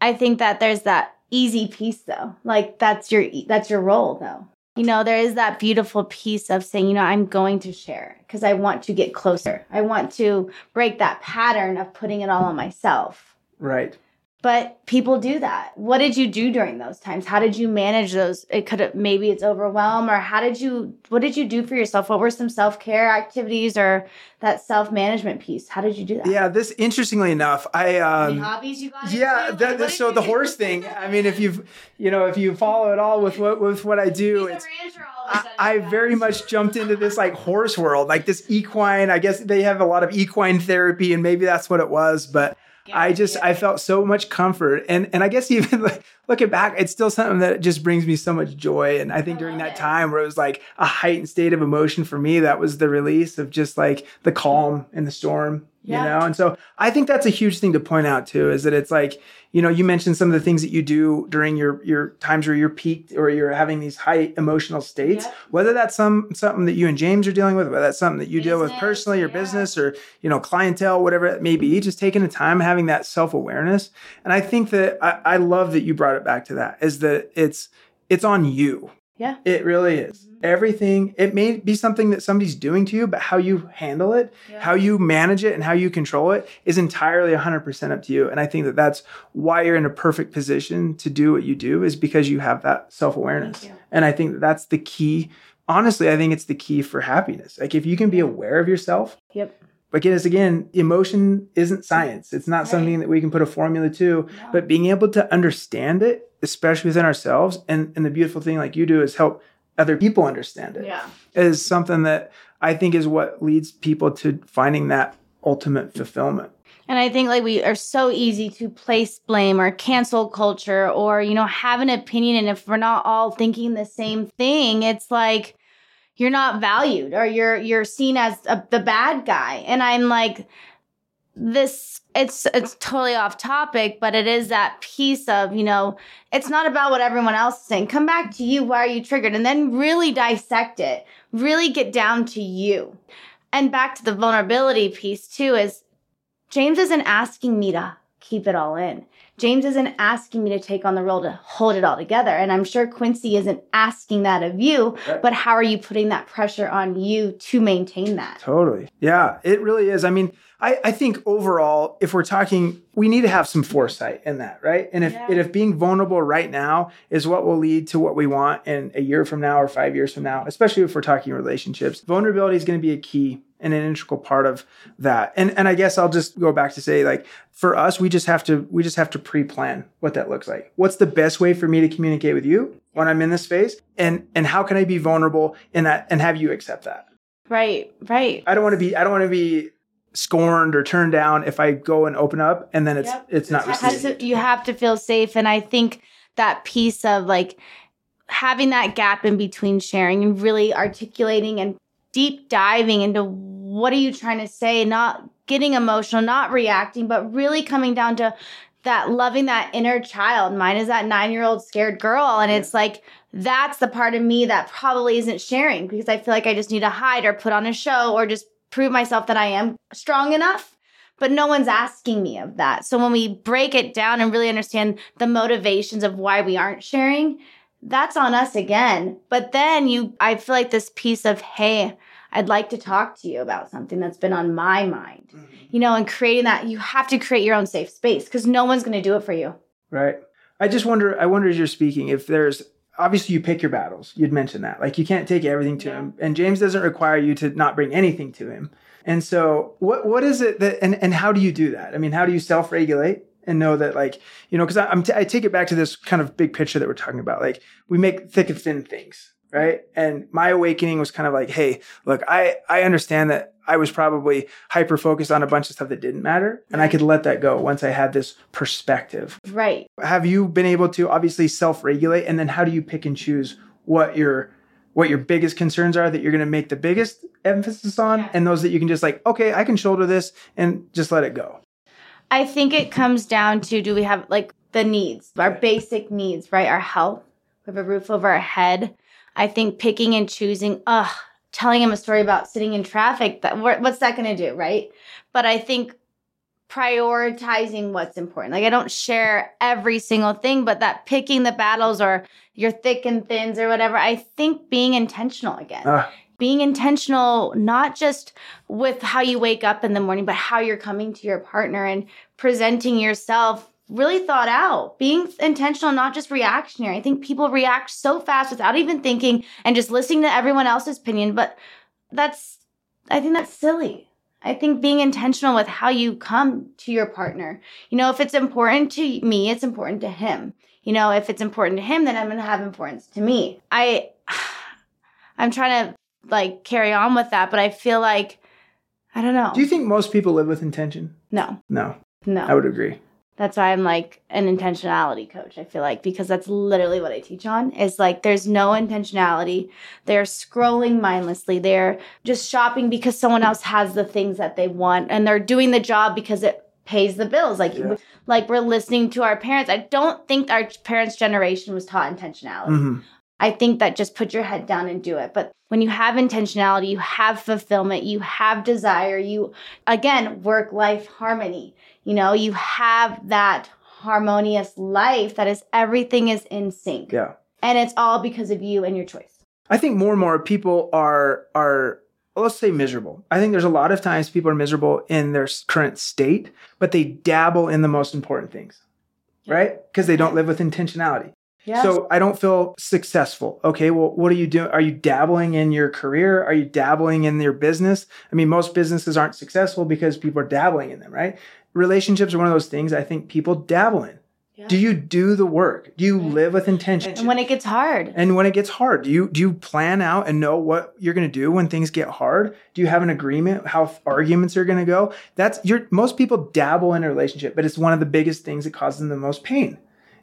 I think that there's that easy piece though. Like that's your that's your role though. You know, there is that beautiful piece of saying, you know, I'm going to share because I want to get closer. I want to break that pattern of putting it all on myself. Right. But people do that. What did you do during those times? How did you manage those? It could have maybe it's overwhelm or how did you what did you do for yourself? What were some self-care activities or that self-management piece? How did you do that? Yeah. This, interestingly enough, I, Any um, hobbies you got yeah, into? that, Like, so the do? horse thing, I mean, if you've, you know, if you follow it all with what, with what I do, it's, a rancher all of a I, I very much jumped into this like horse world, like this equine. I guess they have a lot of equine therapy, and maybe that's what it was. But I just I felt so much comfort, and and I guess even like, looking back, it's still something that just brings me so much joy. And I think I during that it. time where it was like a heightened state of emotion for me, that was the release of just like the calm in the storm, Yeah. you know. And so I think that's a huge thing to point out too, is that it's like you know you mentioned some of the things that you do during your your times where you're peaked or you're having these high emotional states Yep. whether that's some something that you and James are dealing with, whether that's something that you deal with personally or yeah. business or you know clientele, whatever it may be, just taking the time, having that self awareness. And I think that I, I love that you brought it back to that is that it's it's on you. Yeah. It really is. Mhm. Everything, it may be something that somebody's doing to you, but how you handle it, Yeah. how you manage it, and how you control it is entirely 100% up to you. And I think that that's why you're in a perfect position to do what you do, is because you have that self awareness. And I think that that's the key. Honestly, I think it's the key for happiness. Like if you can be aware of yourself, Yep. But again, again, emotion isn't science. It's not Right. something that we can put a formula to, No. but being able to understand it, especially within ourselves, and, and the beautiful thing like you do is help other people understand it, Yeah. is something that I think is what leads people to finding that ultimate fulfillment. And I think like we are so easy to place blame or cancel culture or, you know, have an opinion. And if we're not all thinking the same thing, it's like you're not valued or you're you're seen as a, the bad guy. And I'm like, this it's it's totally off topic, but it is that piece of, you know, it's not about what everyone else is saying. Come back to you. Why are you triggered? And then really dissect it. Really get down to you. And back to the vulnerability piece too is James isn't asking me to keep it all in. James isn't asking me to take on the role to hold it all together. And I'm sure Quincy isn't asking that of you, but how are you putting that pressure on you to maintain that? Totally. Yeah, it really is. I mean, I, I think overall, if we're talking, we need to have some foresight in that, right? And if Yeah. and if being vulnerable right now is what will lead to what we want in a year from now or five years from now, especially if we're talking relationships, vulnerability is going to be a key and an integral part of that. And and I guess I'll just go back to say, like, for us, we just have to we just have to pre-plan what that looks like. What's the best way for me to communicate with you when I'm in this phase? And and how can I be vulnerable in that and have you accept that? Right, right. I don't want to be I don't want to be scorned or turned down if I go and open up and then it's Yep. it's not received. to- you have to feel safe. And I think that piece of like having that gap in between sharing and really articulating and deep diving into what are you trying to say, not getting emotional, not reacting, but really coming down to that loving that inner child. Mine is that nine year old scared girl. And it's like, that's the part of me that probably isn't sharing because I feel like I just need to hide or put on a show or just prove myself that I am strong enough but no one's asking me of that. So when we break it down and really understand the motivations of why we aren't sharing, that's on us again. But then you, I feel like this piece of, hey, I'd like to talk to you about something that's been on my mind, mm-hmm. you know, and creating that, you have to create your own safe space because no one's going to do it for you. Right. I just wonder I wonder as you're speaking if there's obviously you pick your battles. You'd mentioned that. Like you can't take everything to Yeah. him. And James doesn't require you to not bring anything to him. And so what what is it that and, and how do you do that? I mean, how do you self-regulate and know that like you know because I'm t- I take it back to this kind of big picture that we're talking about like we make thick and thin things right and my awakening was kind of like hey look i i understand that i was probably hyper focused on a bunch of stuff that didn't matter and i could let that go once i had this perspective Right. have you been able to obviously self-regulate and then how do you pick and choose what your what your biggest concerns are that you're going to make the biggest emphasis on Yeah. and those that you can just like okay i can shoulder this and just let it go I think it comes down to do we have like the needs, our basic needs, right? Our health, we have a roof over our head. I think picking and choosing, ugh, telling him a story about sitting in traffic, that what's that going to do, right? But I think prioritizing what's important. Like I don't share every single thing, but that picking the battles or your thick and thins or whatever, I think being intentional again Ah, being intentional not just with how you wake up in the morning but how you're coming to your partner and presenting yourself really thought out. Being intentional not just reactionary. I think people react so fast without even thinking and just listening to everyone else's opinion but that's i think that's silly. I think being intentional with how you come to your partner. You know if it's important to me it's important to him. You know if it's important to him then i'm going to have importance to me. I i'm trying to like carry on with that but i feel like i don't know. Do you think most people live with intention? No. No. No. I would agree that's why i'm like an intentionality coach i feel like because that's literally what i teach on is like there's no intentionality they're scrolling mindlessly they're just shopping because someone else has the things that they want and they're doing the job because it pays the bills like Yeah. like we're listening to our parents i don't think our parents generation was taught intentionality Mhm. I think that just put your head down and do it. But when you have intentionality, you have fulfillment, you have desire, you, again, work life harmony. You know, you have that harmonious life that is everything is in sync. yeah And it's all because of you and your choice. I think more and more people are are let's say miserable. I think there's a lot of times people are miserable in their current state, but they dabble in the most important things, right? Because they don't live with intentionality. Yeah. So I don't feel successful. Okay, well, what are you doing? Are you dabbling in your career? Are you dabbling in your business? I mean, most businesses aren't successful because people are dabbling in them, right? Relationships are one of those things I think people dabble in. Yeah. Do you do the work? Do you live with intention? and when it gets hard, And when it gets hard, do you do you plan out and know what you're going to do when things get hard? Do you have an agreement how arguments are going to go? That's your most people dabble in a relationship, but it's one of the biggest things that causes them the most pain.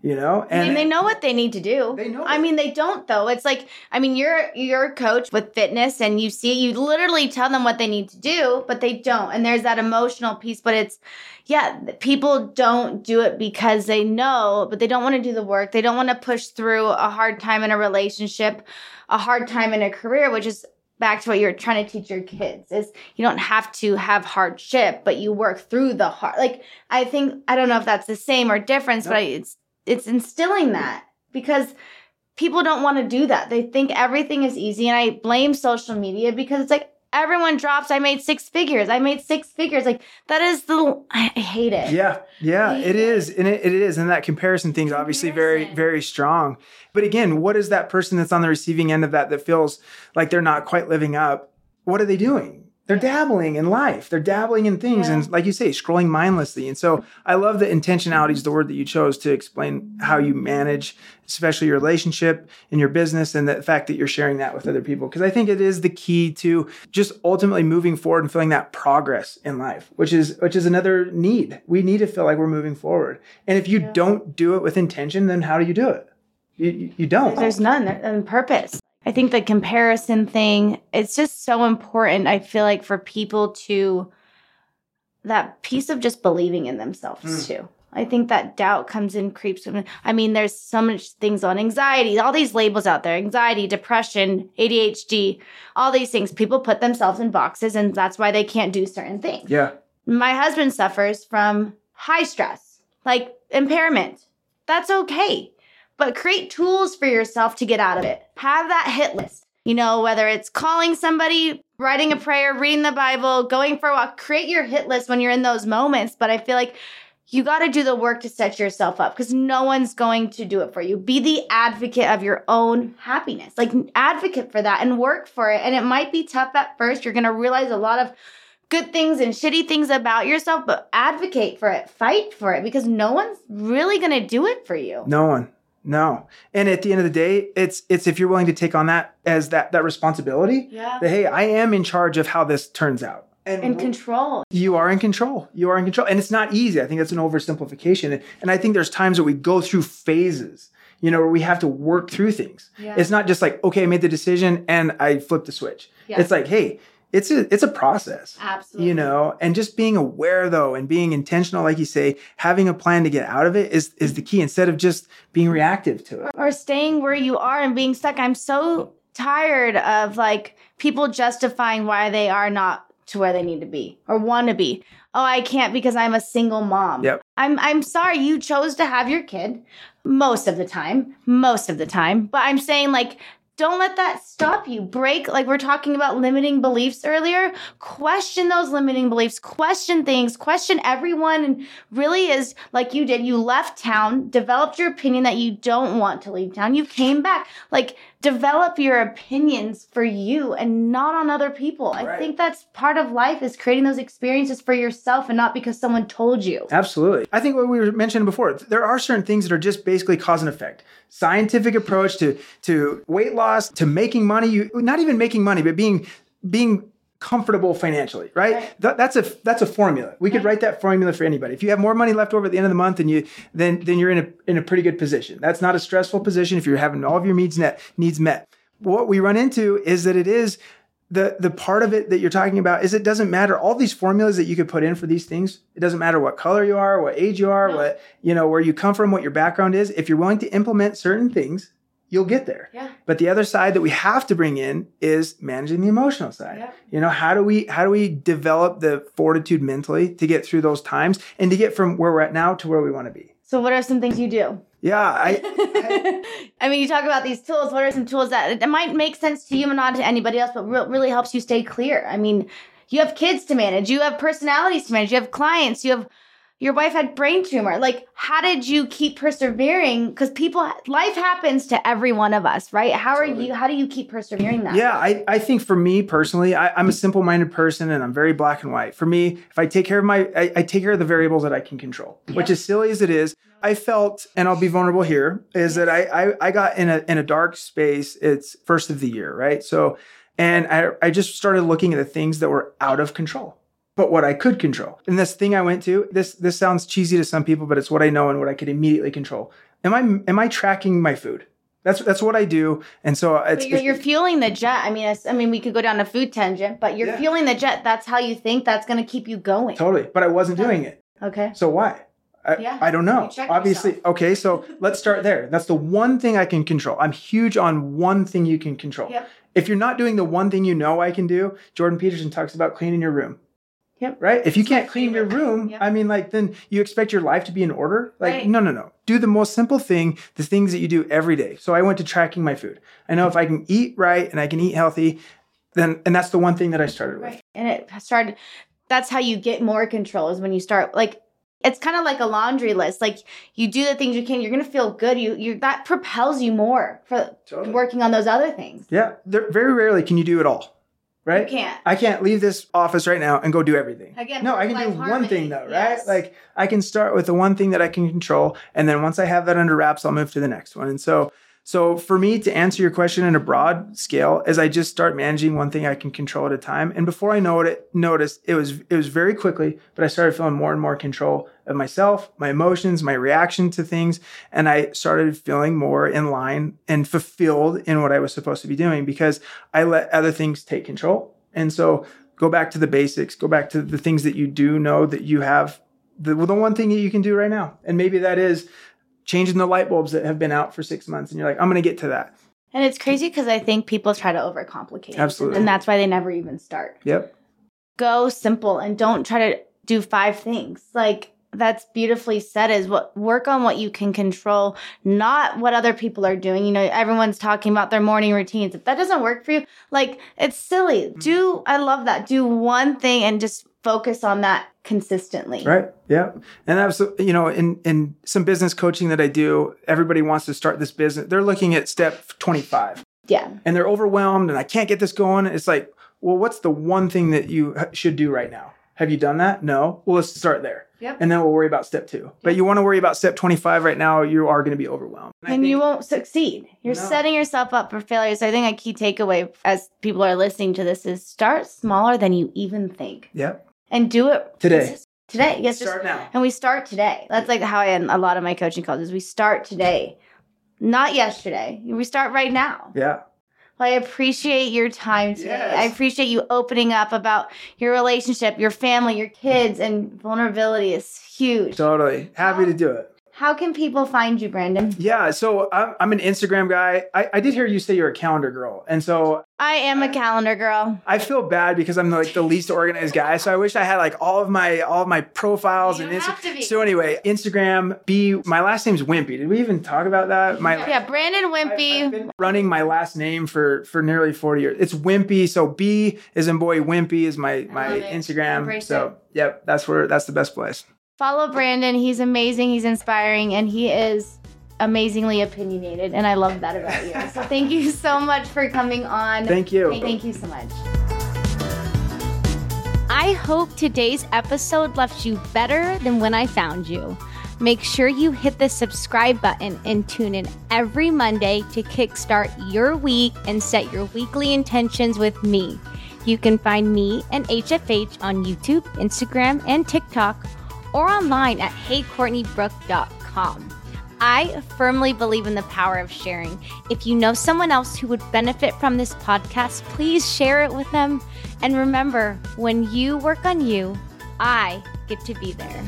You know, and, they know what they need to do. They know I mean, they don't though. It's like, I mean, you're you're a coach with fitness, and you see, you literally tell them what they need to do, but they don't. And there's that emotional piece. But it's, yeah, people don't do it because they know, but they don't want to do the work. They don't want to push through a hard time in a relationship, a hard time in a career, which is back to what you're trying to teach your kids is you don't have to have hardship but you work through the hard like i think i don't know if that's the same or difference but it's it's instilling that because people don't want to do that they think everything is easy and i blame social media because it's like everyone drops i made six figures i made six figures like that is the i, hate it Yeah, yeah, Yeah. it is, and it, it is, and that comparison thing's obviously very, very strong. But again, what is that person that's on the receiving end of that that feels like they're not quite living up? What are they doing? They're dabbling in life. They're dabbling in things, Yeah. and like you say, scrolling mindlessly. And so, I love that intentionality is the word that you chose to explain how you manage, especially your relationship and your business, and the fact that you're sharing that with other people. Because I think it is the key to just ultimately moving forward and feeling that progress in life, which is which is another need. We need to feel like we're moving forward. And if you Yeah. don't do it with intention, then how do you do it? You you, don't. There's none and purpose. I think the comparison thing, it's just so important. I feel like for people to that piece of just believing in themselves Mm. too. I think that doubt comes in creeps. in. I mean, there's so much things on anxiety, all these labels out there anxiety, depression, ADHD, all these things. People put themselves in boxes, and that's why they can't do certain things yeah. my husband suffers from high stress, like impairment. That's okay. But create tools for yourself to get out of it. Have that hit list. You know, whether it's calling somebody, writing a prayer, reading the Bible, going for a walk, create your hit list when you're in those moments. But I feel like you got to do the work to set yourself up because no one's going to do it for you. Be the advocate of your own happiness. Like, advocate for that and work for it. And it might be tough at first. You're going to realize a lot of good things and shitty things about yourself, but advocate for it, fight for it because no one's really going to do it for you. No one. No. And at the end of the day, it's it's if you're willing to take on that as that that responsibility, Yeah. that hey, I am in charge of how this turns out. And In control. you are in control. You are in control. And it's not easy. I think that's an oversimplification. And I think there's times that we go through phases, you know, where we have to work through things. Yeah. It's not just like, okay, I made the decision and I flipped the switch. Yeah. It's like, hey, it's a it's a process. Absolutely. You know, and just being aware though and being intentional, like you say, having a plan to get out of it is is the key instead of just being reactive to it. or staying where you are and being stuck. I'm so tired of like people justifying why they are not to where they need to be or want to be. Oh, I can't because I'm a single mom. Yep. I'm I'm sorry you chose to have your kid most of the time, most of the time. But I'm saying like don't let that stop you. Break, like we're talking about limiting beliefs earlier. Question those limiting beliefs. Question things. Question everyone. And really is like you did. You left town, developed your opinion that you don't want to leave town. You came back. Like develop your opinions for you and not on other people. I think that's part of life is creating those experiences for yourself and not because someone told you. Absolutely. I think what we were mentioning before, there are certain things that are just basically cause and effect. Scientific approach to to weight loss, to making money, you not even making money, but being being comfortable financially, right? Right. That, that's a that's a formula. We could write that formula for anybody. If you have more money left over at the end of the month, and you then then you're in a in a pretty good position. That's not a stressful position if you're having all of your needs net needs met. What we run into is that it is the the part of it that you're talking about is it doesn't matter all these formulas that you could put in for these things it doesn't matter what color you are what age you are No. what you know where you come from what your background is if you're willing to implement certain things you'll get there Yeah. but the other side that we have to bring in is managing the emotional side Yeah. you know how do we how do we develop the fortitude mentally to get through those times and to get from where we're at now to where we want to be So what are some things you do? yeah i I mean, you talk about these tools. What are some tools that it might make sense to you and not to anybody else, but re- really helps you stay clear? I mean, you have kids to manage, you have personalities to manage, you have clients, you have your wife had brain tumor. Like, how did you keep persevering? Because people, life happens to every one of us, right? How are you? How do you keep persevering that? Yeah, I, I think for me personally, I, I'm a simple minded person and I'm very black and white. For me, if I take care of my, I, I take care of the variables that I can control, which as silly as it is, I felt, and I'll be vulnerable here, is that I, I, I got in a, in a dark space. It's first of the year, right? So, and I, I just started looking at the things that were out of control, but what I could control. And this thing I went to, this, this sounds cheesy to some people, but it's what I know and what I could immediately control. Am I, am I tracking my food? That's, that's what I do. And so it's, you're, it's- you're fueling the jet. I mean, I mean, we could go down a food tangent, but you're Yeah. fueling the jet. That's how you think. That's going to keep you going. Totally. But I wasn't Yeah. doing it. Okay. So why? I, Yeah. I don't know. Obviously, yourself. okay. So let's start there. That's the one thing I can control. I'm huge on one thing you can control. Yep. If you're not doing the one thing you know I can do, Jordan Peterson talks about cleaning your room. Yep. Right? If you can't clean your room, Yep. I mean, like, then you expect your life to be in order? Like, Right. no, no, no. Do the most simple thing, the things that you do every day. So I went to tracking my food. I know if I can eat right and I can eat healthy, then, and that's the one thing that I started with. And it started, that's how you get more control is when you start, like, it's kind of like a laundry list. Like you do the things you can, you're gonna feel good. You you that propels you more for Totally. working on those other things. Yeah. There, very rarely can you do it all. Right? You can't. I can't leave this office right now and go do everything. Again, no, I can do work-life one thing though, right? Yes. Like I can start with the one thing that I can control, and then once I have that under wraps, I'll move to the next one. And so, so for me to answer your question in a broad scale, is I just start managing one thing I can control at a time. And before I know it, noticed it was it was very quickly, but I started feeling more and more control of myself, my emotions, my reaction to things, and I started feeling more in line and fulfilled in what I was supposed to be doing because I let other things take control. And so go back to the basics, go back to the things that you do know that you have the, the one thing that you can do right now. And maybe that is changing the light bulbs that have been out for six months. And you're like, I'm going to get to that. And it's crazy because I think people try to overcomplicate. Absolutely. And that's why they never even start. Yep. Go simple and don't try to do five things. Like that's beautifully said is what work on what you can control, not what other people are doing. You know, everyone's talking about their morning routines. If that doesn't work for you, like it's silly. Mm-hmm. Do I love that. Do one thing and just focus on that consistently. Right. Yeah. And that's, you know, in, in some business coaching that I do, everybody wants to start this business. They're looking at step 25 Yeah. and they're overwhelmed and I can't get this going. It's like, well, what's the one thing that you should do right now? Have you done that? No. Well, let's start there. Yep. And then we'll worry about step two. But you want to worry about step 25 right now, you are going to be overwhelmed. I and you won't succeed. You're No. setting yourself up for failure. So I think a key takeaway as people are listening to this is start smaller than you even think Yep. And do it Today. Today, yes. just- Start now. and we start today. That's like how I end a lot of my coaching calls. Is we start today, not yesterday. We start right now. Yeah. Well, I appreciate your time today. Yes. I appreciate you opening up about your relationship, your family, your kids, and vulnerability is huge. Totally. Happy to do it. How can people find you, Brandon? Yeah. So I'm, I'm an Instagram guy. I, I did hear you say you're a calendar girl. And so I am a calendar girl. I feel bad because I'm like the least organized guy. So I wish I had like all of my all of my profiles You and don't Insta- have to be. So anyway, Instagram, B my last name's Whimpey. Did we even talk about that? My Yeah, Brandon I- I've Whimpey. been running my last name for for nearly 40 years. It's Whimpey. So B is in boy, Whimpey is my my. Instagram. So yep, that's where that's the best place. Follow Brandon. He's amazing. He's inspiring, and he is amazingly opinionated. And I love that about you. So thank you so much for coming on. Thank you. Thank, thank you so much. I hope today's episode left you better than when I found you. Make sure you hit the subscribe button and tune in every Monday to kickstart your week and set your weekly intentions with me. You can find me and HFH on YouTube, Instagram, and TikTok, or online at heycourtneybrooke.com. I firmly believe in the power of sharing. If you know someone else who would benefit from this podcast, please share it with them. And remember, when you work on you, I get to be there.